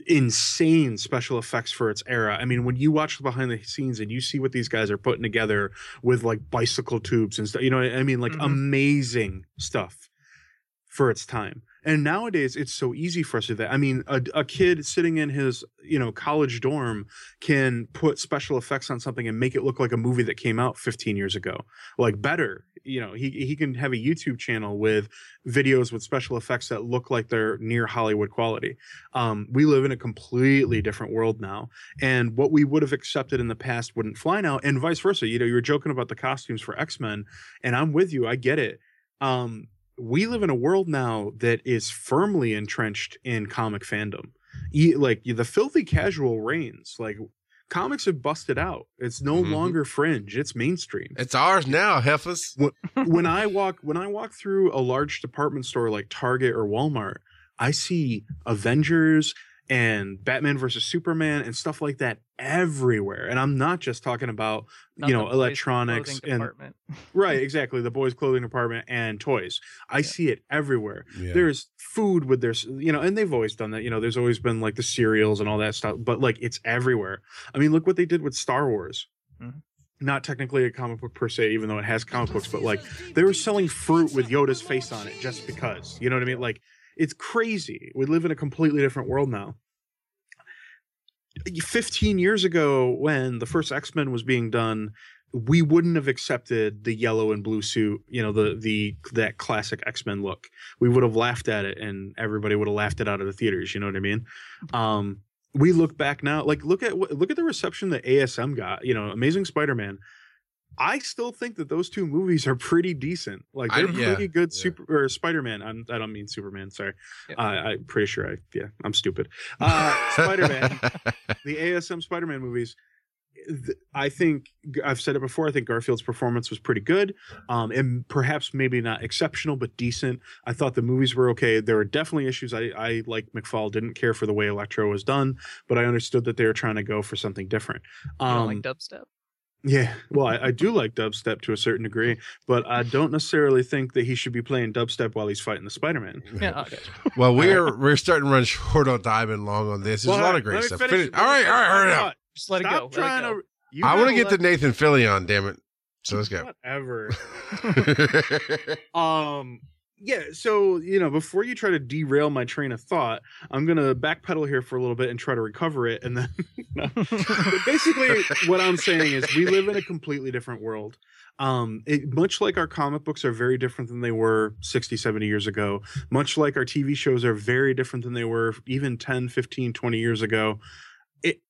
insane special effects for its era. I mean, when you watch the behind the scenes and you see what these guys are putting together with like bicycle tubes and stuff, you know, what I mean, like Mhm. amazing stuff for its time. And nowadays, it's so easy for us to do that. I mean, a, a kid sitting in his, you know, college dorm can put special effects on something and make it look like a movie that came out 15 years ago, like better. You know, he he can have a YouTube channel with videos with special effects that look like they're near Hollywood quality. Um, we live in a completely different world now, and what we would have accepted in the past wouldn't fly now, and vice versa. You know, you were joking about the costumes for X Men, and I'm with you. I get it. Um, we live in a world now that is firmly entrenched in comic fandom. E- like the filthy casual reigns. Like comics have busted out. It's no Mhm. longer fringe. It's mainstream. it's ours now, Heifers. when I walk when I walk through a large department store like Target or Walmart, I see Avengers and Batman versus Superman and stuff like that everywhere. And I'm not just talking about not you know electronics and department. right exactly the boys clothing department and toys. I Yeah. see it everywhere Yeah. there's food with their you know and they've always done that you know there's always been like the cereals and all that stuff but like it's everywhere i mean look what they did with star wars Mhm. not technically a comic book per se even though it has comic books but like they were selling fruit with yoda's face on it just because you know what i mean like it's crazy. We live in a completely different world now. 15 years ago when the first x-men was being done we wouldn't have accepted the yellow and blue suit you know the the that classic x-men look. We would have laughed at it and everybody would have laughed it out of the theaters you know what i mean? Um we look back now like look at look at the reception that asm got you know amazing spider-man I still think that those two movies are pretty decent. Like they're yeah, pretty good. yeah. Super or Spider Man. I'm don't mean Superman. Sorry. Yeah. Uh, I'm pretty sure I yeah I'm stupid. Uh, Spider Man. the ASM Spider Man movies. th- I think I've said it before. I think Garfield's performance was pretty good, um, and perhaps maybe not exceptional, but decent. I thought the movies were okay. There were definitely issues. I, I like McFall didn't care for the way Electro was done, but I understood that they were trying to go for something different. You don't Um, like dubstep. Yeah, well, I, I do like dubstep to a certain degree, but I don't necessarily think that he should be playing dubstep while he's fighting the Spider-Man. Yeah, okay. well, we're we're starting to run short on time and long on this. There's a lot of great stuff. finish- Finish- All right, all right, hurry up. Just let Stop it go. trying let it go. to. I want to get to let- Nathan Fillion. Damn it. So let's go. Whatever. Um. Yeah. So you know, before you try to derail my train of thought, I'm gonna backpedal here for a little bit and try to recover it, and then. Basically, what I'm saying is, we live in a completely different world. Um, it, much like our comic books are very different than they were 60, 70 years ago, much like our TV shows are very different than they were even 10, 15, 20 years ago. It,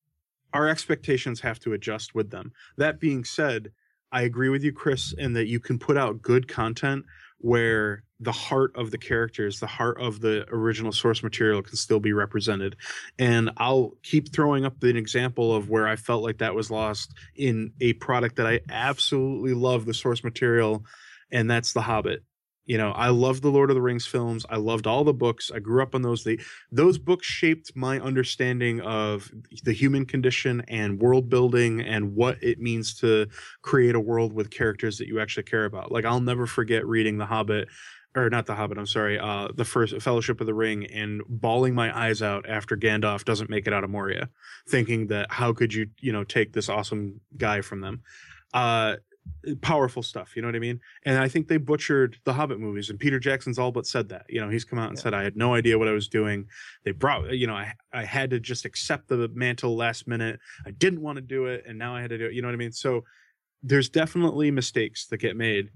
our expectations have to adjust with them. That being said, I agree with you, Chris, in that you can put out good content where the heart of the characters, the heart of the original source material can still be represented. And I'll keep throwing up an example of where I felt like that was lost in a product that I absolutely love the source material, and that's The Hobbit. You know, I love the Lord of the Rings films. I loved all the books. I grew up on those. They, those books shaped my understanding of the human condition and world building and what it means to create a world with characters that you actually care about. Like I'll never forget reading The Hobbit or not The Hobbit, I'm sorry, uh the first Fellowship of the Ring and bawling my eyes out after Gandalf doesn't make it out of Moria, thinking that how could you, you know, take this awesome guy from them. Uh powerful stuff, you know what I mean? And I think they butchered the Hobbit movies and Peter Jackson's all but said that. You know, he's come out and Yeah. said I had no idea what I was doing. They brought, you know, I I had to just accept the mantle last minute. I didn't want to do it and now I had to do it. You know what I mean? So there's definitely mistakes that get made.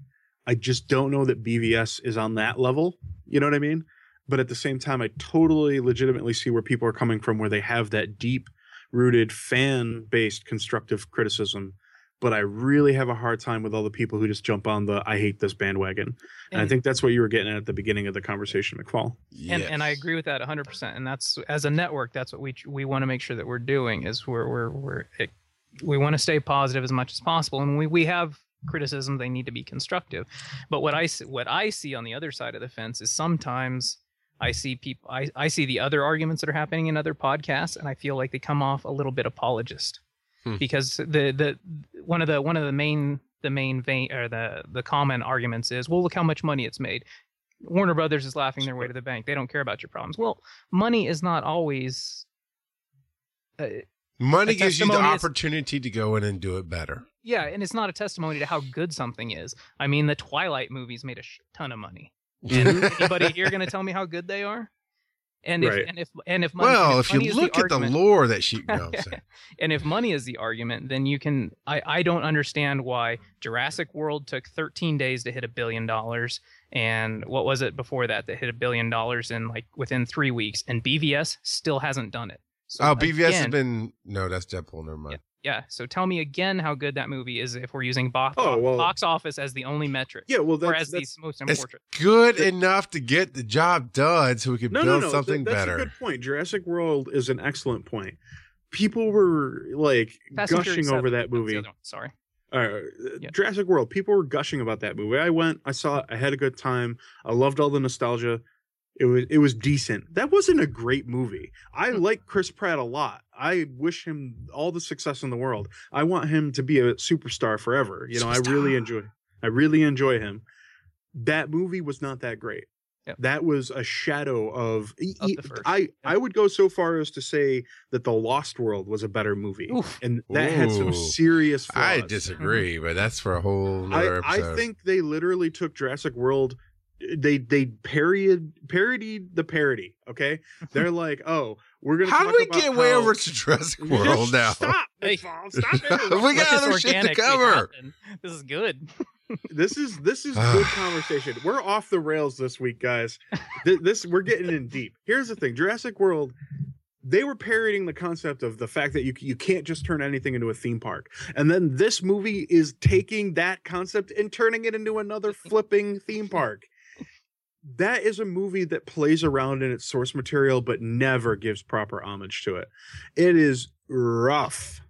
I just don't know that BVS is on that level. You know what I mean? But at the same time, I totally legitimately see where people are coming from, where they have that deep rooted fan based constructive criticism. But I really have a hard time with all the people who just jump on the I hate this bandwagon. And, I think that's what you were getting at at the beginning of the conversation, McFall. and and I agree with that 100%. And that's as a network, that's what we we want to make sure that we're doing is we're we're we're it, we want to stay positive as much as possible. And we we have criticism, they need to be constructive. But what I s- what I see on the other side of the fence is sometimes I see people I, I see the other arguments that are happening in other podcasts and I feel like they come off a little bit apologist. Hmm. Because the the one of the one of the main the main vein or the the common arguments is, well, look how much money it's made. Warner Brothers is laughing their way to the bank. They don't care about your problems. Well, money is not always. Uh, Money gives you the is- opportunity to go in and do it better. yeah, and it's not a testimony to how good something is. I mean, the Twilight movies made a ton of money. And anybody here going to tell me how good they are? And if Right. and if and if money, well, if money you is look the at the lore that she, no, and if money is the argument, then you can. I I don't understand why Jurassic World took 13 days to hit a billion dollars, and what was it before that that hit a billion dollars in like within three weeks, and BVS still hasn't done it. So oh, BVS has been no, that's Deadpool. Never mind. Yeah. So tell me again how good that movie is if we're using box, Oh, well- box office as the only metric. Yeah, well, or that's, as that's the most It's important. good That- enough to get the job done, so we could no, build no, no. something that- that's better. a good point. Jurassic World is an excellent point. People were like Fast gushing Furious over that movie. Sorry. uh, Yeah. Jurassic World. People were gushing about that movie. I went, I saw it, I had a good time. I loved all the nostalgia. It was it was decent. That wasn't a great movie. I Hmm. like Chris Pratt a lot. I wish him all the success in the world. I want him to be a superstar forever. You know, I really enjoy I really enjoy him. That movie was not that great. Yep. That was a shadow of, Of the first. I I would go so far as to say that The Lost World was a better movie. Oof. And that had some serious flaws. I disagree, but that's for a whole nother I, episode. I think they literally took Jurassic World. They they parodied parodied the parody. Okay, they're like, oh, we're gonna. How talk do we about get way how- over to Jurassic Just World now? Stop! Hey. Stop! Stop We got Let other shit to cover. This is good. this is this is good conversation. We're off the rails this week, guys. Th- This we're getting in deep. Here's the thing: Jurassic World. they were parodying the concept of the fact that you you can't just turn anything into a theme park. And then this movie is taking that concept and turning it into another flipping theme park. That is a movie that plays around in its source material but never gives proper homage to it. It is rough.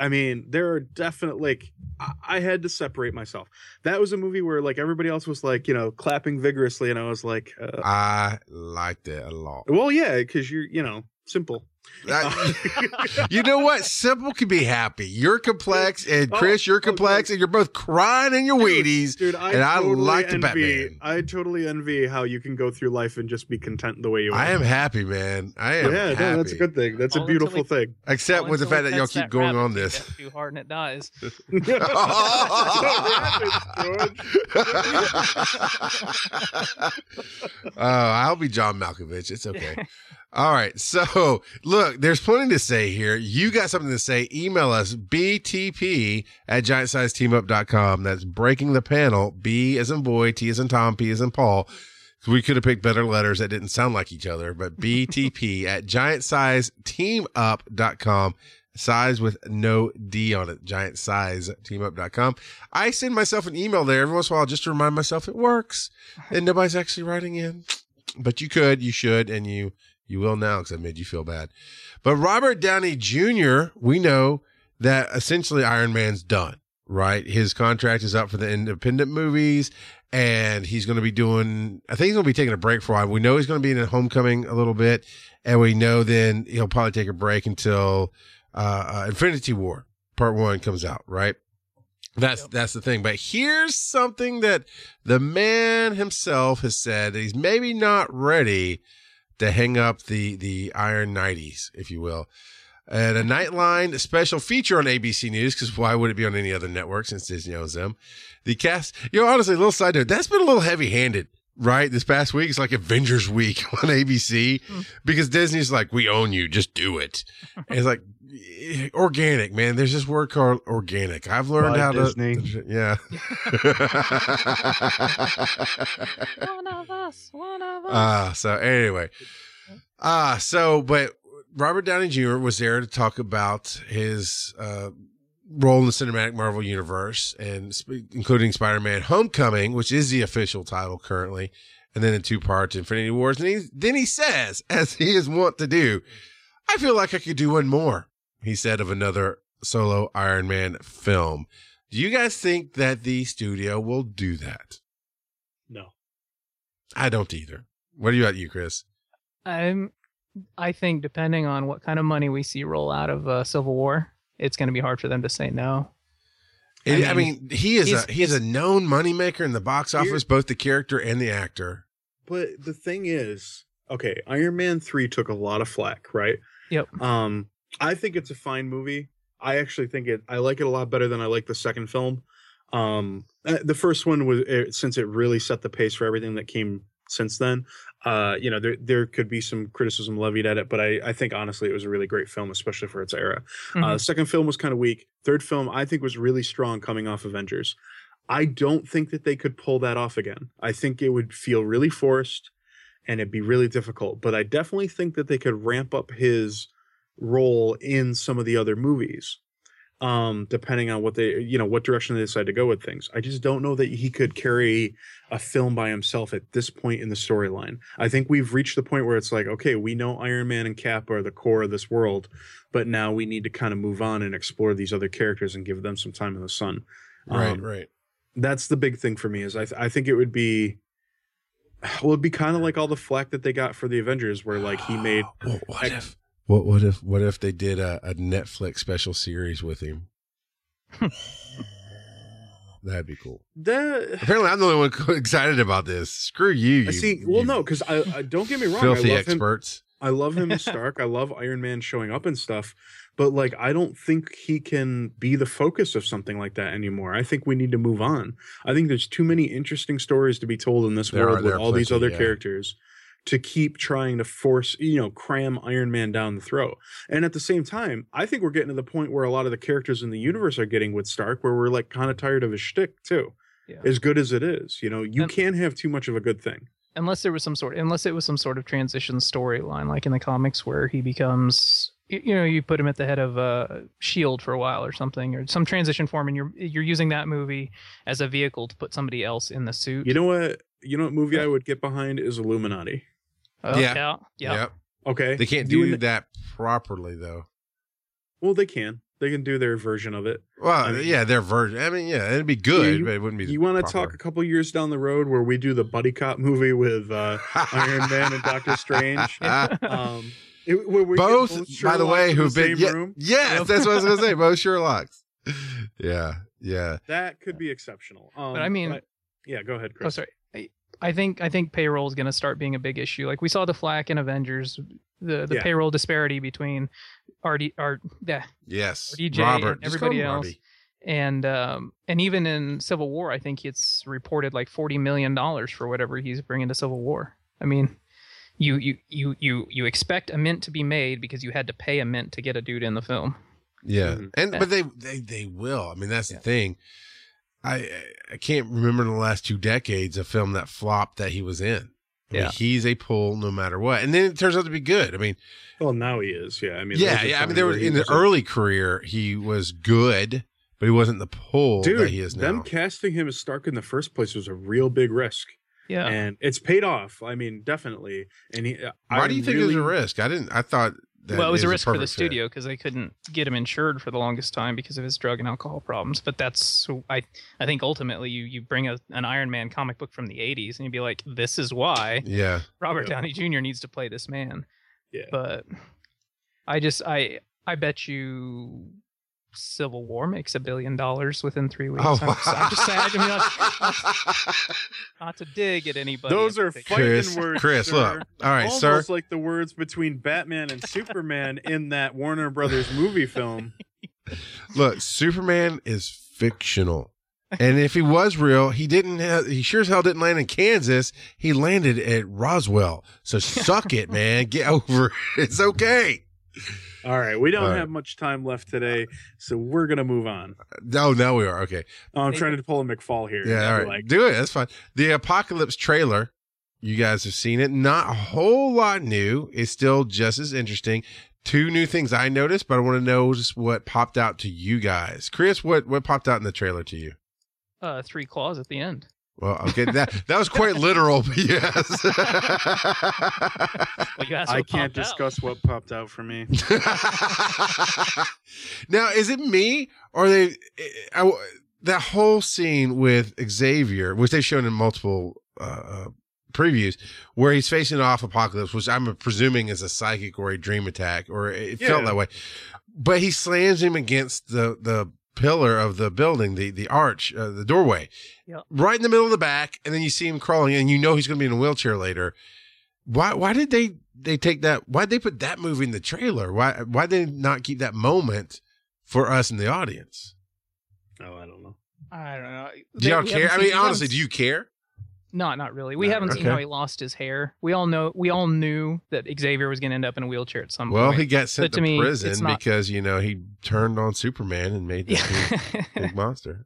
I mean, there are definite like I, had to separate myself. That was a movie where like everybody else was like, you know, clapping vigorously and I was like uh, I liked it a lot. well, yeah, cuz you're, you know, simple. I- oh. you know what? Simple can be happy. You're complex, and Oh, Chris, you're oh, complex, and you're both crying in your Dude, Wheaties. Dude, I and I totally like the envy, Batman. I totally envy how you can go through life and just be content the way you are. I am happy, man. I am yeah, happy. no, that's a good thing. That's All a beautiful we- thing. Except with the fact that y'all keep that going on this. Too hard and it dies. oh, I'll be John Malkovich. It's okay. All right. So, look, there's plenty to say here. You got something to say. Email us btp at giantsizeteamup.com. That's breaking the panel. B as in boy, T as in Tom, P as in Paul. We could have picked better letters that didn't sound like each other, but btp at giantsizeteamup.com. Size with no D on it. Giant size teamup.com. I send myself an email there every once in a while just to remind myself it works and nobody's actually writing in. But you could, you should, and you you will now because I made you feel bad. But Robert Downey Jr., we know that essentially Iron Man's done, right? His contract is up for the independent movies and he's going to be doing, I think he's going to be taking a break for a while. We know he's going to be in Homecoming a little bit and we know then he'll probably take a break until uh, uh Infinity War part one comes out, right? That's Yep. that's the thing. But here's something that the man himself has said that he's maybe not ready to hang up the the Iron Nighties, if you will. And a Nightline special feature on ABC News, because why would it be on any other network since Disney owns them? The cast, you know, honestly, a little side note, that's been a little heavy handed, right? This past week, it's like Avengers Week on ABC Hmm. because Disney's like, we own you, just do it. And it's like, eh, organic, man. There's this word called organic. I've learned Bye, how Disney. to, yeah. one of us, one of us. Ah, so anyway, ah, so but Robert Downey Jr. was there to talk about his uh, role in the cinematic Marvel universe, and sp- including Spider-Man: Homecoming, which is the official title currently, and then in two parts, Infinity Wars. And he, then he says, as he is wont to do, "I feel like I could do one more." He said of another solo Iron Man film. Do you guys think that the studio will do that? No. I don't either. What do you got, you, Chris? I'm, I think depending on what kind of money we see roll out of uh, Civil War, it's going to be hard for them to say no. I I mean, mean, he is he's- a he's a known moneymaker in the box office, both the character and the actor. But the thing is, okay, Iron Man 3 took a lot of flack, right? Yep. Um, I think it's a fine movie. I actually think it I like it a lot better than I like the second film. Um uh, the first one was uh, since it really set the pace for everything that came since then. Uh, you know, there there could be some criticism levied at it, but I I think honestly it was a really great film, especially for its era. Uh, Mhm. the second film was kind of weak. Third film I think was really strong coming off Avengers. I don't think that they could pull that off again. I think it would feel really forced and it'd be really difficult. But I definitely think that they could ramp up his role in some of the other movies. Um, depending on what they you know, what direction they decide to go with things. I just don't know that he could carry a film by himself at this point in the storyline. I think we've reached the point where it's like, okay, we know Iron Man and Cap are the core of this world, but now we need to kind of move on and explore these other characters and give them some time in the sun. Right, Um, right. that's the big thing for me is I, th- I think it would be well it'd be kind of like all the flack that they got for the avengers where like he made What, what Ex- if what what if what if they did a, a Netflix special series with him? That'd be cool. the Apparently, I'm the only one excited about this. Screw you. I see well you no because I, I don't get me wrong filthy I love him experts. I love him Stark I love Iron Man showing up and stuff but like I don't think he can be the focus of something like that anymore I think we need to move on I think there's too many interesting stories to be told in this There are- world with are all these other yeah. characters to keep trying to force, you know, cram Iron Man down the throat. And at the same time, I think we're getting to the point where a lot of the characters in the universe are getting with Stark, where we're like kind of tired of his shtick too. Yeah. As good as it is, you know, you And- can't have too much of a good thing. unless there was some sort unless it was some sort of transition storyline like in the comics where he becomes you know you put him at the head of uh, shield for a while or something or some transition form and you're you're using that movie as a vehicle to put somebody else in the suit You know what? You know what movie I would get behind is Illuminati. Oh, Yeah. yeah yeah Yep. Okay, They can't Doing do it- that properly though. Well, they can. They can do their version of it. Well, I mean- yeah, their version. I mean, yeah, it'd be good, you- but it wouldn't be. You want to talk a couple years down the road where we do the buddy cop movie with uh, Iron Man and Doctor Strange? Um, it, where we get both, by the way, who've the been same yeah, room. yes, that's what I was gonna say. Both Sherlocks. Yeah, yeah. That could be exceptional. Um, But I mean- yeah, go ahead, Chris. oh sorry I, I think i think payroll is going to start being a big issue like we saw the flack in avengers the the Yeah. payroll disparity between RD, R, yeah, Yes, RDJ Robert. and everybody else. Robbie. and um and even in civil war i think it's reported like 40 million dollars for whatever he's bringing to civil war i mean you you you you you expect a mint to be made because you had to pay a mint to get a dude in the film Yeah, Mhm. and Yeah. but they they they will. I mean, that's Yeah. the thing. I I can't remember the last two decades a film that flopped that he was in. I mean, Yeah. he's a pull no matter what, and then it turns out to be good. I mean, Well, now he is. Yeah, I mean, yeah, yeah. I mean, there was in the wasn't- early career he was good, but he wasn't the pull Dude, that he is now. them casting him as Stark in the first place was a real big risk, yeah and it's paid off. I mean, definitely. And he, Why I do you think really, it was a risk? I didn't. I thought. That well it was a a risk for the fit. studio because they couldn't get him insured for the longest time because of his drug and alcohol problems but that's i i think ultimately you you bring a, an iron man comic book from the 80s and you'd be like this is why Yeah, robert Yeah. downey jr needs to play this man Yeah. but I just I I bet you Civil War makes a billion dollars within three weeks. Oh, I'm, just, I'm just saying. I mean, not, not to dig at anybody. Those are particular. Chris. Fighting words, Chris, sir. look. All right, Almost sir. like the words between Batman and Superman in that Warner Brothers movie film. Look, Superman is fictional. And if he was real, he didn't have, he sure as hell didn't land in Kansas. He landed at Roswell. So suck it, man. Get over it. It's okay. All right, we don't All right. have much time left today, so we're gonna move on. No, now we are. Okay. Oh, I'm trying to pull a McFall here. Yeah. I'll All be right. Like, Do it. That's fine. The Apocalypse trailer. You guys have seen it. Not a whole lot new. It's still just as interesting. Two new things I noticed, but I want to know just what popped out to you guys. Chris, what what popped out in the trailer to you? Uh, three claws at the end. Well, okay, that that was quite literal, but yes. Well, you asked I can't popped out. discuss what popped out for me. now, is it me or they? I, that whole scene with Xavier, which they've shown in multiple uh, uh, previews, where he's facing off Apocalypse, which I'm presuming is a psychic or a dream attack, or it felt that way. But he slams him against the the pillar of the building, the the arch, uh, the doorway, Yep. right in the middle of the back, and then you see him crawling, and you know he's going to be in a wheelchair later. Why? Why did they they take that? Why did they put that movie in the trailer? Why? Why did they not keep that moment for us in the audience? Oh, I don't know. I don't know. Do y'all care? I mean, honestly, do you care? No, not really. We No, haven't seen how he lost his hair. We all know. We all knew that Xavier was going to end up in a wheelchair at some Well, point. Well, he got sent But to, to prison not- because you know he turned on Superman and made big, yeah. big monster.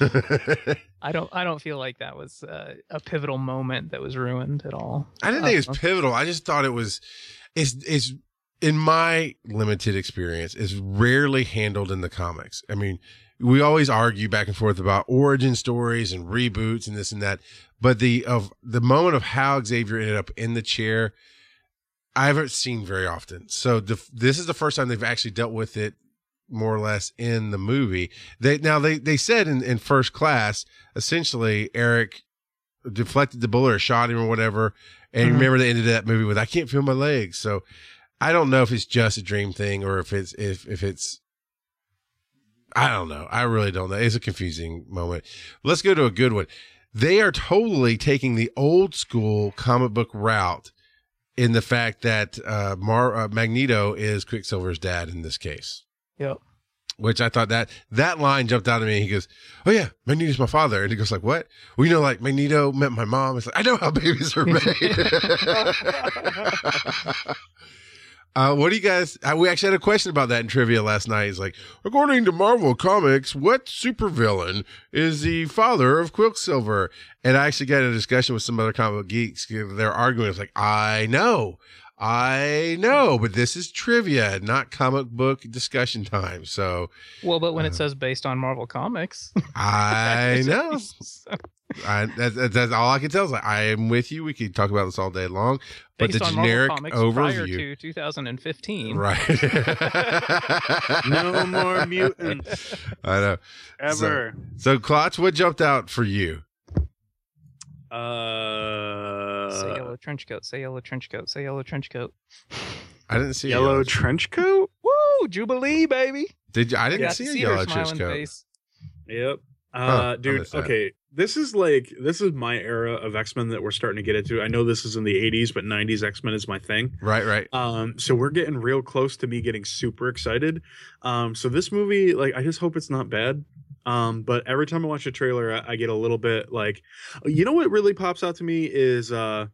I don't. I don't feel like that was uh, a pivotal moment that was ruined at all. I didn't think it was pivotal. I just thought it was. It's it's in my limited experience is rarely handled in the comics. I mean, we always argue back and forth about origin stories and reboots and this and that, but the of the moment of how Xavier ended up in the chair, I haven't seen very often. So the, this is the first time they've actually dealt with it more or less in the movie. They now they they said in in first class essentially Erik deflected the bullet or shot him or whatever. And Mhm. remember they ended that movie with I can't feel my legs. So I don't know if it's just a dream thing or if it's if if it's I don't know. I really don't know. It's a confusing moment. Let's go to a good one. They are totally taking the old school comic book route in the fact that uh, Mar- uh, Magneto is Quicksilver's dad in this case Yep. which I thought that that line jumped out at me. He goes, "Oh yeah, Magneto's my father," and he goes like, "What?" Well, you know, like Magneto met my mom. It's like I know how babies are made. Uh, what do you guys? Uh, we actually had a question about that in trivia last night. It's like, according to Marvel Comics, what supervillain is the father of Quicksilver? And I actually got in a discussion with some other comic book geeks. They're arguing. It's like, I know, I know, but this is trivia, not comic book discussion time. So, Well, but when Uh, it says based on Marvel Comics, I know. I, that, that- that's all I can tell. Is like, I am with you. We could talk about this all day long, but based the on generic Marvel Comics prior overview, to 2015. right? No more mutants I know. ever. So, Klotz, what jumped out for you? Say Uh, yellow trench coat. Say yellow trench coat. Say yellow trench coat. I didn't see yellow yellow. trench coat. Woo! Jubilee, baby. Did you? I didn't Got see to a yellow trench coat. face. Yep. Uh, dude, okay. This is like this is my era of X Men that we're starting to get into. I know this is in the '80s, but '90s X Men is my thing. Right, right. Um, so we're getting real close to me getting super excited. Um, so this movie, like, I just hope it's not bad. Um, but every time I watch a trailer, I, I get a little bit like, you know, what really pops out to me is, uh,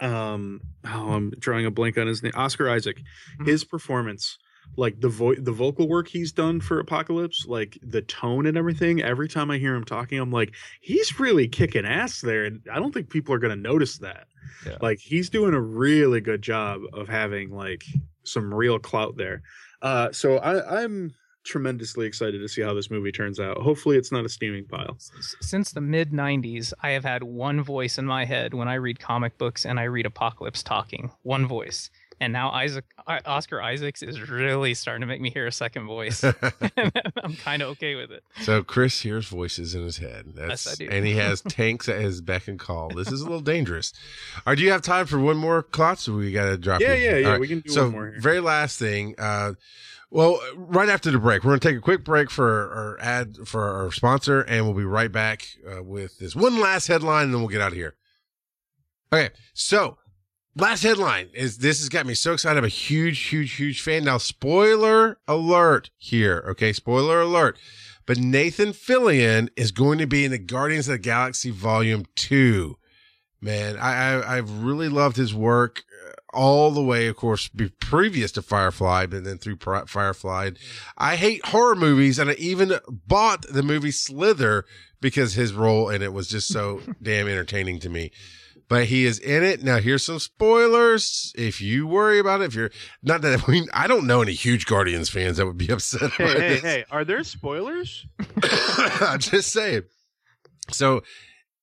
um, oh, I'm drawing a blank on his name, Oscar Isaac. Mhm. His performance, like the vo- the vocal work he's done for Apocalypse, like the tone and everything. Every time I hear him talking, I'm like, he's really kicking ass there, and I don't think people are gonna notice that Yeah. like he's doing a really good job of having like some real clout there uh so i i'm tremendously excited to see how this movie turns out hopefully it's not a steaming pile Since the mid 90s, I have had one voice in my head when I read comic books and I read Apocalypse talking. One voice. And now Isaac Oscar Isaacs is really starting to make me hear a second voice. I'm kind of okay with it. so Chris hears voices in his head. That's, Yes, I do. And he has tanks at his beck and call. This is a little dangerous. All right, do you have time for one more Klotz? We got to drop yeah you? yeah yeah All right. we can do so one more here very last thing uh well right after the break we're gonna take a quick break for our ad for our sponsor and we'll be right back uh, with this one last headline and then we'll get out of here okay so last headline is this has got me so excited. I'm a huge huge huge fan. Now spoiler alert here okay? Spoiler alert. But nathan fillion is going to be in the guardians of the galaxy volume 2 man i, I i've really loved his work uh, all the way of course be previous to firefly but then through firefly. I hate horror movies and i even bought the movie slither because his role in it was just so damn entertaining to me but he is in it now here's some spoilers if you worry about it if you're not that I mean I don't know any huge Guardians fans that would be upset Hey, hey, this. hey! Are there spoilers? I'm just saying. So,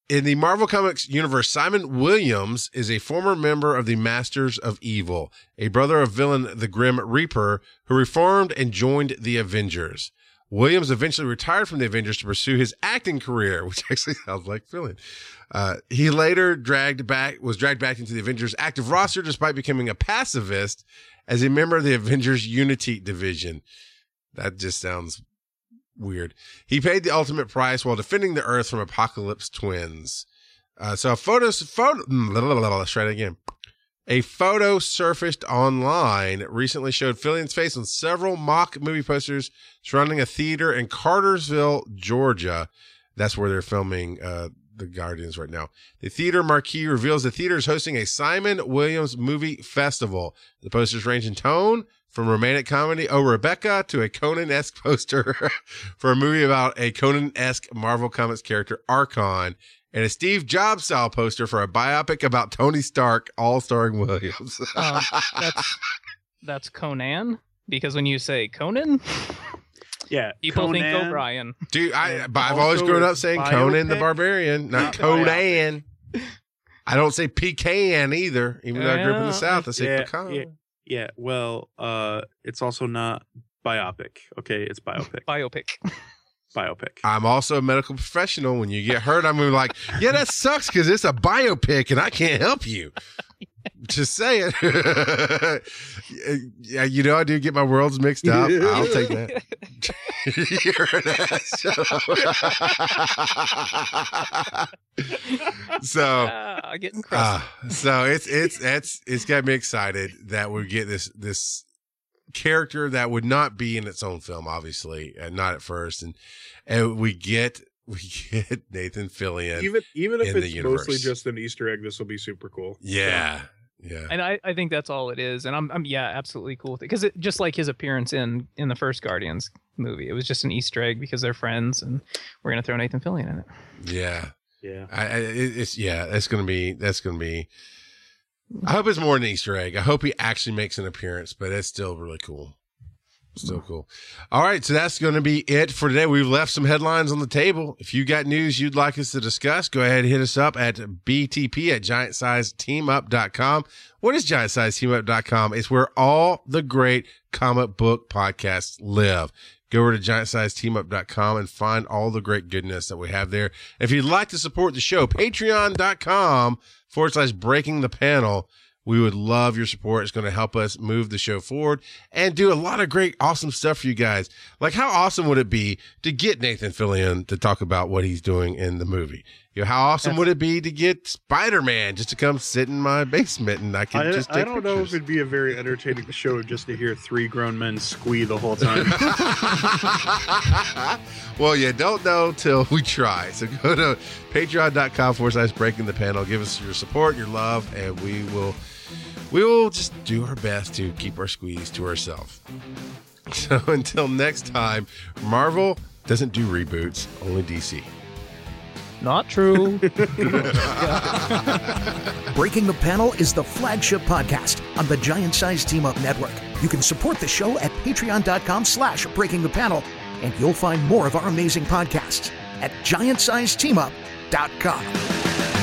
in the Marvel Comics universe, Simon Williams is a former member of the Masters of Evil, a brother of villain the Grim Reaper, who reformed and joined the Avengers. Williams eventually retired from the Avengers to pursue his acting career, which actually sounds like Fillion. Uh, he later dragged back was dragged back into the Avengers active roster despite becoming a pacifist as a member of the Avengers Unity division. That just sounds weird. He paid the ultimate price while defending the Earth from Apocalypse twins. Uh, so a photo, photo, mm, let's try it again. A photo surfaced online recently showed Fillion's face on several mock movie posters surrounding a theater in Cartersville, Georgia. That's where they're filming uh, the Guardians right now. The theater marquee reveals the theater is hosting a Simon Williams movie festival. The posters range in tone from romantic comedy Oh Rebecca to a Conan esque poster for a movie about a Conan esque Marvel Comics character Arkon and a Steve Jobs style poster for a biopic about Tony Stark, all starring Williams. Um, that's that's Conan because when you say Conan, Yeah, people think Conan. O'Brien. Dude, I but I've always grown up it's saying Conan the Barbarian, not not Conan. I don't say pecan either, even though I grew up in the South. I say yeah, pecan. yeah. yeah well uh it's also not biopic okay it's biopic Biopic. biopic I'm also a medical professional. When you get hurt, I'm gonna be like, yeah, that sucks because it's a biopic and I can't help you. Just saying. yeah, you know, I do get my worlds mixed up. I'll take that. You're an ass. so, Ah, getting crusty. Ah, so it's it's it's it's got me excited that we get this this character that would not be in its own film, obviously, and not at first, and and we get we get Nathan Fillion. even even if in it's mostly just an easter egg this will be super cool yeah, Yeah. And I, I think that's all it is. And I'm, I'm yeah, absolutely cool with it. Because it, just like his appearance in in the first Guardians movie, it was just an Easter egg because they're friends, and we're gonna throw Nathan Fillion in it. Yeah. Yeah. I, I it's yeah, that's gonna be that's gonna be. I hope it's more than an Easter egg. I hope he actually makes an appearance, but it's still really cool. Still cool. All right, so that's going to be it for today. We've left some headlines on the table. If you got news you'd like us to discuss, go ahead and hit us up at BTP at giantsizeteamup.com. What is giantsizeteamup.com? It's where all the great comic book podcasts live. Go over to giantsizeteamup.com and find all the great goodness that we have there. If you'd like to support the show, patreon.com forward slash breaking the panel. We would love your support. It's going to help us move the show forward and do a lot of great, awesome stuff for you guys. Like, how awesome would it be to get Nathan Fillion to talk about what he's doing in the movie? You know, how awesome would it be to get Spider Man just to come sit in my basement and I can I, just I don't know if pictures? it'd be a very entertaining show just to hear three grown men squee the whole time. well, you don't know till we try. So go to patreon.com forward slash breaking the panel. Give us your support, your love, and we will we will just do our best to keep our squeeze to ourselves. So until next time, Marvel doesn't do reboots, only DC. Not true. Breaking the Panel is the flagship podcast on the Giant Size Team Up Network. You can support the show at patreon.com slash breaking the panel, and you'll find more of our amazing podcasts at giantsizeteamup.com.